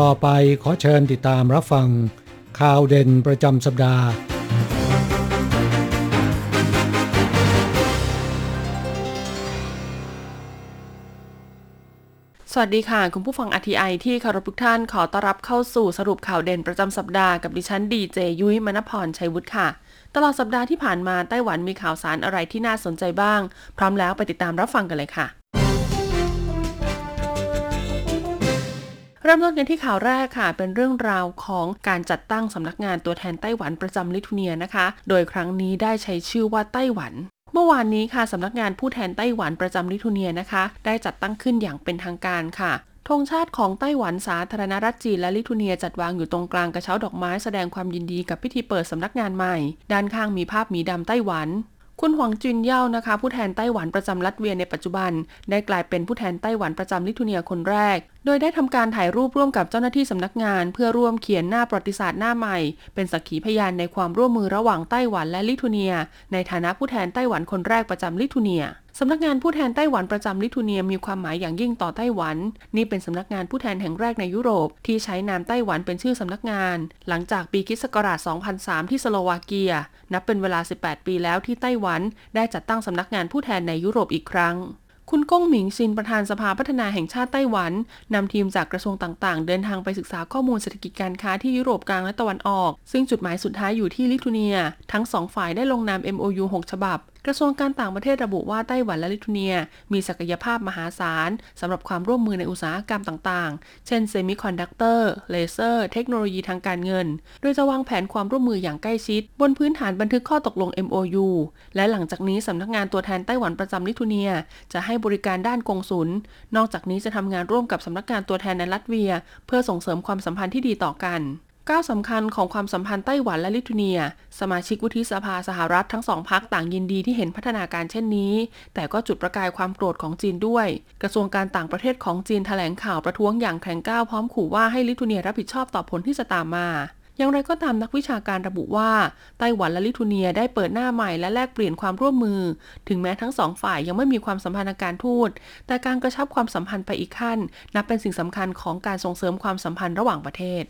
ต่อไปขอเชิญติดตามรับฟัง ข่าวเด่นประจำสัปดาห์ สวัสดีค่ะ คุณผู้ฟัง RTI ที่เคารพทุกท่านขอต้อนรับเข้าสู่สรุปข่าวเด่นประจำสัปดาห์กับดิฉันดีเจยุ้ยมณพรชัยวุฒิค่ะ ตลอดสัปดาห์ที่ผ่านมาไต้หวันมีข่าวสารอะไรที่น่าสนใจบ้าง พร้อมแล้วไปติดตามรับฟังกันเลยค่ะ เริ่มต้นกันที่ข่าวแรกค่ะ เป็นเรื่องราวของการจัดตั้งสำนักงานตัวแทนไต้หวันประจำลิทัวเนียนะคะ โดยครั้งนี้ได้ใช้ชื่อว่าไต้หวันเมื่อวานนี้ค่ะสำนักงานผู้แทนไต้หวันประจำลิทัวเนียนะคะ ได้จัดตั้งขึ้นอย่างเป็นทางการค่ะธงชาติของไต้หวันสาธารณรัฐจีนและลิทัวเนียจัดวางอยู่ตรงกลางกระเช้าดอกไม้แสดงความยินดีกับพิธีเปิดสำนักงานใหม่ ด้านข้างมีภาพหมีดำไต้หวันคุณหวังจุนเย่านะคะ ผู้แทนไต้หวันประจำลัตเวียในปัจจุบัน ได้กลายเป็นผู้แทนไต้หวันประจำลิทัวเนียคนแรกโดยได้ทำการถ่ายรูปร่วมกับเจ้าหน้าที่สำนักงาน เพื่อร่วมเขียนหน้าประวัติศาสตร์หน้าใหม่ เป็นสักขีพยานในความร่วมมือระหว่างไต้หวันและลิทัวเนีย ในฐานะผู้แทนไต้หวันคนแรกประจำลิทัวเนียสำนักงานผู้แทนไต้หวันประจำลิทัวเนียมีความหมายอย่างยิ่งต่อไต้หวัน นี่เป็นสำนักงานผู้แทนแห่งแรกในยุโรป ที่ใช้นามไต้หวันเป็นชื่อสำนักงาน หลังจากปีคริสต์ศักราช 2003 ที่สโลวาเกีย นับเป็นเวลา 18 ปีแล้วที่ไต้หวัน ได้จัดตั้งสำนักงานผู้แทนในยุโรปอีกครั้ง คุณก้งหมิงชินประธานสภาพัฒนาแห่งชาติไต้หวันนำทีมจากกระทรวงต่างๆ เดินทางไปศึกษาข้อมูลเศรษฐกิจการค้าที่ยุโรปกลางและตะวันออก ซึ่งจุดหมายสุดท้ายอยู่ที่ลิทัวเนีย ทั้งสองฝ่ายได้ลงนาม MOU 6 ฉบับ กระทรวงการต่างประเทศระบุว่าไต้หวันและลิทัวเนีย มีศักยภาพมหาศาลสำหรับความร่วมมือในอุตสาหกรรมต่างๆ เช่นเซมิคอนดักเตอร์ เลเซอร์ เทคโนโลยีทางการเงิน โดยจะวางแผนความร่วมมืออย่างใกล้ชิด บนพื้นฐานบันทึกข้อตกลง MOU และหลังจากนี้สำนักงานตัวแทนไต้หวันประจำลิทัวเนีย จะให้บริการด้านกงสุล นอกจากนี้จะทำงานร่วมกับสำนักงานตัวแทนในลัตเวีย เพื่อส่งเสริมความสัมพันธ์ที่ดีต่อกัน ก้าวสำคัญของความสัมพันธ์ไต้หวันและลิทัวเนีย สมาชิกวุฒิสภาสหรัฐทั้งสองพักต่างยินดีที่เห็นพัฒนาการเช่นนี้ แต่ก็จุดประกายความโกรธของจีนด้วย กระทรวงการต่างประเทศของจีนแถลงข่าวประท้วงอย่างแข็งกร้าวพร้อมขู่ว่าให้ลิทัวเนียรับผิดชอบต่อผลที่จะตามมาอย่างไรก็ตามนักวิชาการระบุว่า ไต้หวันและลิทัวเนียได้เปิดหน้าใหม่และแลกเปลี่ยนความร่วมมือ ถึงแม้ทั้งสองฝ่ายยังไม่มีความสัมพันธ์การทูต แต่การกระชับความสัมพันธ์ไปอีกขั้น นับเป็นสิ่งสำคัญของการส่งเสริมความสัมพันธ์ระหว่างประเทศ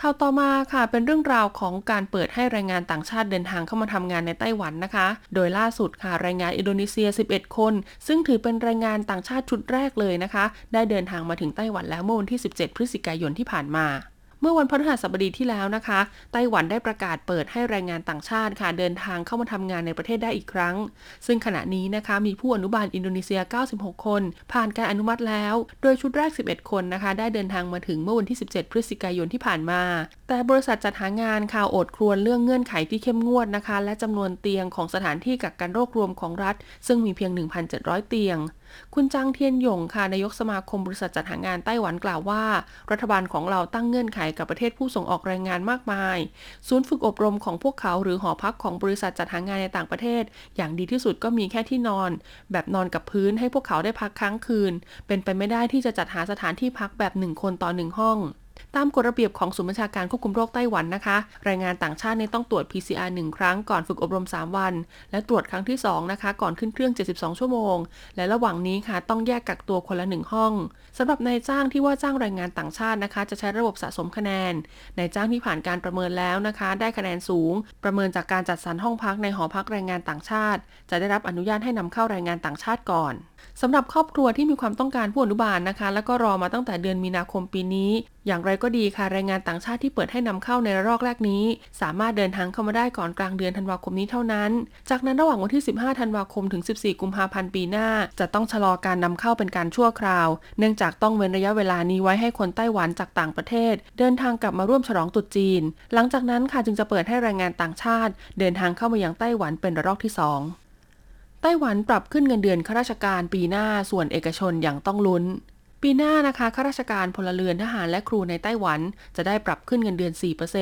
ข่าวต่อมาค่ะเป็นเรื่องราวของการเปิดให้แรงงานต่างชาติเดินทางเข้ามาทำงานในไต้หวันนะคะ โดยล่าสุดค่ะแรงงานอินโดนีเซีย 11 คน ซึ่งถือเป็นแรงงานต่างชาติชุดแรกเลยนะคะ ได้เดินทางมาถึงไต้หวันแล้วเมื่อวันที่ 17 พฤศจิกายนที่ผ่านมา เมื่อวันพฤหัสบดีที่แล้วนะคะ ไต้หวันได้ประกาศเปิดให้แรงงานต่างชาติค่ะ เดินทางเข้ามาทำงานในประเทศได้อีกครั้ง ซึ่งขณะนี้นะคะมีผู้อนุบาลอินโดนีเซีย 96 คน ผ่านการอนุมัติแล้ว โดยชุดแรก 11 คนนะคะ ได้เดินทางมาถึงเมื่อวันที่ 17 พฤศจิกายนที่ผ่านมา แต่บริษัทจัดหางานค่ะโอดครวญเรื่องเงื่อนไขที่เข้มงวดนะคะ และจำนวนเตียงของสถานที่กักกันโรครวมของรัฐ ซึ่งมีเพียง 1,700 เตียง คุณจางเทียนหยงค่ะนายกสมาคมบริษัทจัดหางานไต้หวันกล่าวว่า รัฐบาลของเราตั้งเงื่อนไขกับประเทศผู้ส่งออกแรงงานมากมาย ศูนย์ฝึกอบรมของพวกเขาหรือหอพักของบริษัทจัดหางานในต่างประเทศ อย่างดีที่สุดก็มีแค่ที่นอน แบบนอนกับพื้นให้พวกเขาได้พักค้างคืน เป็นไปไม่ได้ที่จะจัดหาสถานที่พักแบบหนึ่งคนต่อหนึ่งห้อง ตามกฎระเบียบของศูนย์บัญชาการควบคุมโรคไต้หวันนะคะ แรงงานต่างชาติในต้องตรวจ PCR 1 ครั้งก่อนฝึกอบรม 3 วัน และตรวจครั้งที่ 2 นะคะ ก่อนขึ้นเครื่อง 72 ชั่วโมง และระหว่างนี้ค่ะต้องแยกกักตัวคนละ 1 ห้องสำหรับนายจ้างที่ว่าจ้างแรงงานต่างชาตินะคะ จะใช้ระบบสะสมคะแนนนายจ้างที่ผ่านการประเมินแล้วนะคะ ได้คะแนนสูง ประเมินจากการจัดสรรห้องพักในหอพักแรงงานต่างชาติ จะได้รับอนุญาตให้นำเข้าแรงงานต่างชาติก่อน สำหรับครอบครัวที่มีความต้องการผู้อนุบาลนะคะ แล้วก็รอมาตั้งแต่เดือนมีนาคมปีนี้ อย่างไรก็ดีค่ะแรงงานต่างชาติที่เปิดให้นำเข้าในระลอกแรกนี้ สามารถเดินทางเข้ามาได้ก่อนกลางเดือนธันวาคมนี้เท่านั้น จากนั้นระหว่างวันที่ 15 ธันวาคมถึง 14 กุมภาพันธ์ปีหน้า จะต้องชะลอการนำเข้าเป็นการชั่วคราว เนื่องจากต้องเว้นระยะเวลานี้ไว้ให้คนไต้หวันจากต่างประเทศ เดินทางกลับมาร่วมฉลองตรุษจีน หลังจากนั้นค่ะจึงจะเปิดให้แรงงานต่างชาติ เดินทางเข้ามายังไต้หวันเป็นระลอกที่ 2 ไต้หวันปรับขึ้นเงินเดือนข้าราชการปีหน้าส่วนเอกชนอย่างต้องลุ้น ปีหน้านะคะข้าราชการพลเรือนทหารและครูในไต้หวัน จะได้ปรับขึ้นเงินเดือน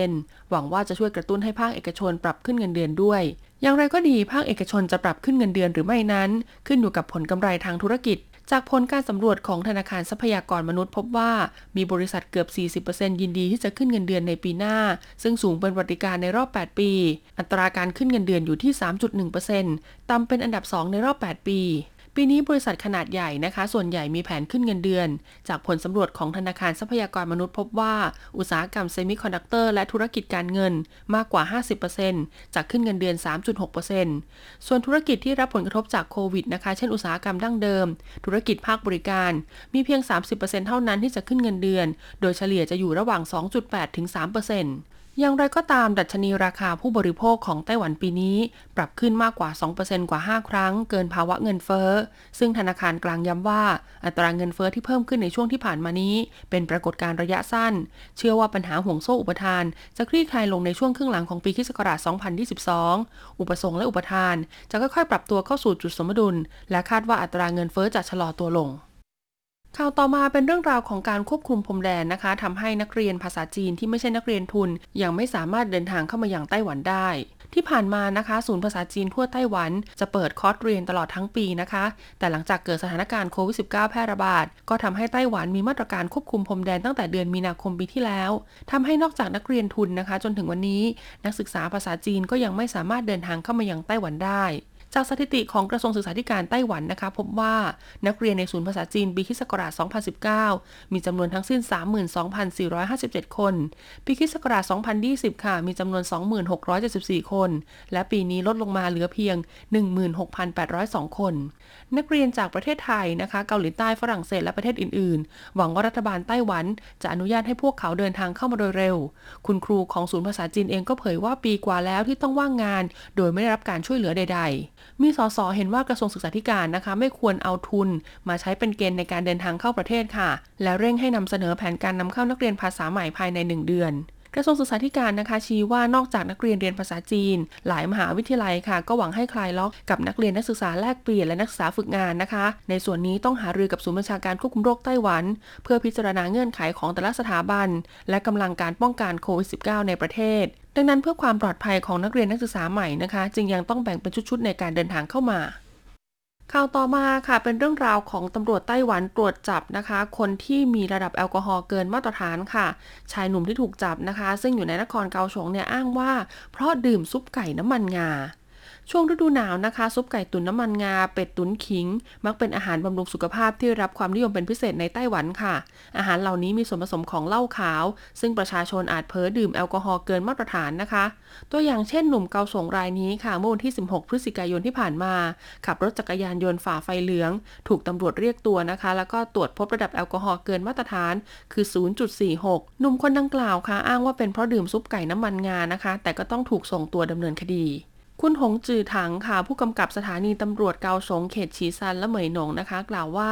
4%หวังว่าจะช่วยกระตุ้นให้ภาคเอกชนปรับขึ้นเงินเดือนด้วย อย่างไรก็ดีภาคเอกชนจะปรับขึ้นเงินเดือนหรือไม่นั้น ขึ้นอยู่กับผลกำไรทางธุรกิจ จากผลการสำรวจของธนาคารทรัพยากรมนุษย์พบว่ามีบริษัทเกือบ 40%ยินดีที่จะขึ้นเงินเดือนในปีหน้า ซึ่งสูงเป็นประวัติการในรอบ 8 ปี อัตราการขึ้นเงินเดือนอยู่ที่ 3.1%ต่ำเป็นอันดับ 2 ในรอบ 8 ปี ปีนี้บริษัทขนาดใหญ่นะคะ ส่วนใหญ่มีแผนขึ้นเงินเดือน จากผลสำรวจของธนาคารทรัพยากรมนุษย์พบว่า อุตสาหกรรมเซมิคอนดักเตอร์และธุรกิจการเงินมากกว่า 50%จากขึ้นเงินเดือน 3.6%ส่วนธุรกิจที่รับผลกระทบจากโควิดนะคะ เช่นอุตสาหกรรมดั้งเดิม ธุรกิจภาคบริการ มีเพียง 30%เท่านั้นที่จะขึ้นเงินเดือน โดยเฉลี่ยจะอยู่ระหว่าง 2.8 ถึง 3% อย่างไรก็ตามดัชนีราคาผู้บริโภคของไต้หวันปีนี้ ปรับขึ้นมากกว่า 2%กว่า 5 ครั้ง เกินภาวะเงินเฟ้อ ซึ่งธนาคารกลางย้ำว่า อัตราเงินเฟ้อที่เพิ่มขึ้นในช่วงที่ผ่านมานี้ เป็นปรากฏการณ์ระยะสั้น เชื่อว่าปัญหาห่วงโซ่อุปทาน จะคลี่คลายลงในช่วงครึ่งหลังของปีคศ2022 อุปสงค์และอุปทาน จะค่อยๆ ปรับตัวเข้าสู่จุดสมดุล และคาดว่าอัตราเงินเฟ้อจะชะลอตัวลง ข่าวต่อมาเป็นเรื่องราวของการควบคุมพรมแดนนะคะทำให้นักเรียนภาษาจีนที่ไม่ใช่นักเรียนทุน ยังไม่สามารถเดินทางเข้ามาอย่างไต้หวันได้ ที่ผ่านมานะคะ ศูนย์ภาษาจีนทั่วไต้หวัน จะเปิดคอร์สเรียนตลอดทั้งปีนะคะ แต่หลังจากเกิดสถานการณ์โควิด -19 แพร่ระบาด ก็ทำให้ไต้หวันมีมาตรการควบคุมพรมแดนตั้งแต่เดือนมีนาคมปีที่แล้วทำให้นอกจากนักเรียนทุนนะคะ จนถึงวันนี้ นักศึกษาภาษาจีนก็ยังไม่สามารถเดินทางเข้ามาอยังไต้หวันได้ จากสถิติของกระทรวงศึกษาธิการไต้หวันนะคะ พบว่านักเรียนในศูนย์ภาษาจีนปีคิศกราช2019 มีจำนวนทั้งสิ้น 32,457 คน ปีคิศกราช2020 ค่ะ มีจำนวน 2674 คน และปีนี้ลดลงมาเหลือเพียง 16,802 คน นักเรียนจากประเทศไทยนะคะ เกาหลีใต้ฝรั่งเศสและประเทศอื่น ๆ หวังว่ารัฐบาลไต้หวันจะอนุญาตให้พวกเขาเดินทางเข้ามาโดยเร็ว คุณครูของศูนย์ภาษาจีนเองก็เผยว่าปีกว่าแล้วที่ต้องว่างงาน โดยไม่ได้รับการช่วยเหลือใด ๆมีสสเห็นว่ากระทรวงศึกษาธิการนะคะ ไม่ควรเอาทุน มาใช้เป็นเกณฑ์ในการเดินทางเข้าประเทศค่ะ และเร่งให้นำเสนอแผนการนำเข้านักเรียนภาษาใหม่ภายใน 1 เดือน กระทรวงศึกษาธิการนะคะชี้ว่านอกจากนักเรียนเรียนภาษาจีน หลายมหาวิทยาลัยค่ะ ก็หวังให้คลายล็อกกับนักเรียนนักศึกษาแลกเปลี่ยนและนักศึกษาฝึกงานนะคะ ในส่วนนี้ต้องหารือกับศูนย์บัญชาการควบคุมโรคไต้หวัน เพื่อพิจารณาเงื่อนไขของแต่ละสถาบัน และกำลังการป้องกันโควิด -19 ในประเทศดังนั้นเพื่อความปลอดภัยของนักเรียนนักศึกษาใหม่นะคะ จึงยังต้องแบ่งเป็นชุดๆในการเดินทางเข้ามา ข่าวต่อมาค่ะเป็นเรื่องราวของตำรวจไต้หวันตรวจจับนะคะ คนที่มีระดับแอลกอฮอล์เกินมาตรฐานค่ะ ชายหนุ่มที่ถูกจับนะคะ ซึ่งอยู่ในนครเกาสงเนี่ยอ้างว่า เพราะดื่มซุปไก่น้ำมันงา ช่วงฤดูหนาวนะคะซุปไก่ตุ๋นน้ำมันงา เป็ดตุ๋นขิง มักเป็นอาหารบำรุงสุขภาพที่รับความนิยมเป็นพิเศษในไต้หวันค่ะ อาหารเหล่านี้มีส่วนผสมของเหล้าขาว ซึ่งประชาชนอาจเพ้อดื่มแอลกอฮอล์เกินมาตรฐานนะคะ ตัวอย่างเช่นหนุ่มเกาสงรายนี้ค่ะเมื่อวันที่ 16 พฤศจิกายนที่ผ่านมา ขับรถจักรยานยนต์ฝ่าไฟเหลือง ถูกตำรวจเรียกตัวนะคะ แล้วก็ตรวจพบระดับแอลกอฮอล์เกินมาตรฐาน คือ 0.46 หนุ่มคนดังกล่าวค่ะ อ้างว่าเป็นเพราะดื่มซุปไก่น้ำมันงานะคะ แต่ก็ต้องถูกส่งตัวดำเนินคดี คุณหงจือถังค่ะ ผู้กำกับสถานีตำรวจเกาสงเขตฉีซันและเหมยหนงนะคะ กล่าวว่า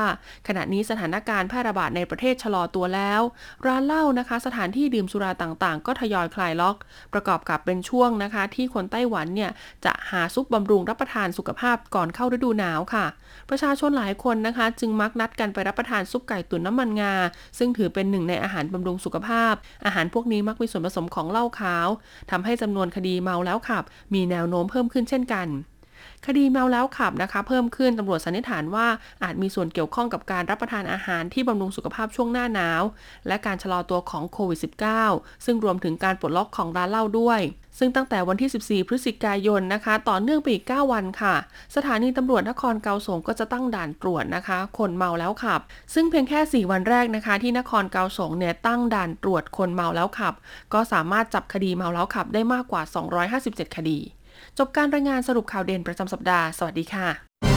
ขณะนี้สถานการณ์แพร่ระบาดในประเทศชะลอตัวแล้ว ร้านเหล้านะคะ สถานที่ดื่มสุราต่างๆ ก็ทยอยคลายล็อก ประกอบกับเป็นช่วงนะคะ ที่คนไต้หวันเนี่ยจะหาซุปบำรุงรับประทานสุขภาพก่อนเข้าฤดูหนาวค่ะ ประชาชนหลายคนนะคะ จึงมักนัดกันไปรับประทานซุปไก่ตุ๋นน้ำมันงา ซึ่งถือเป็นหนึ่งในอาหารบำรุงสุขภาพ อาหารพวกนี้มักมีส่วนผสมของเหล้าขาวทำให้จำนวนคดีเมาแล้วขับ มีแนวโน้มเพิ่พิ่มขึ้นเช่นกัน คดีเมาแล้วขับนะคะเพิ่มขึ้นตำรวจสันนิษฐานว่าอาจมีส่วนเกี่ยวข้องกับการรับประทานอาหารที่บำรุงสุขภาพช่วงหน้าหนาว และการชะลอตัวของโควิด -19 ซึ่งรวมถึงการปลดล็อกของร้านเหล้าด้วยซึ่งตั้งแต่วันที่ 14 พฤศจิกายนนะคะ ต่อเนื่องไปอีก 9 วันค่ะ สถานีตำรวจนครเกาสงก็จะตั้งด่านตรวจนะคะ คนเมาแล้วขับ ซึ่งเพียงแค่ 4 วันแรกนะคะ ที่นครเกาสงเนี่ยตั้งด่านตรวจคนเมาแล้วขับ ก็สามารถจับคดีเมาแล้วขับได้มากกว่า 257 คดี จบการรายงานสรุปข่าวเด่นประจำสัปดาห์ สวัสดีค่ะ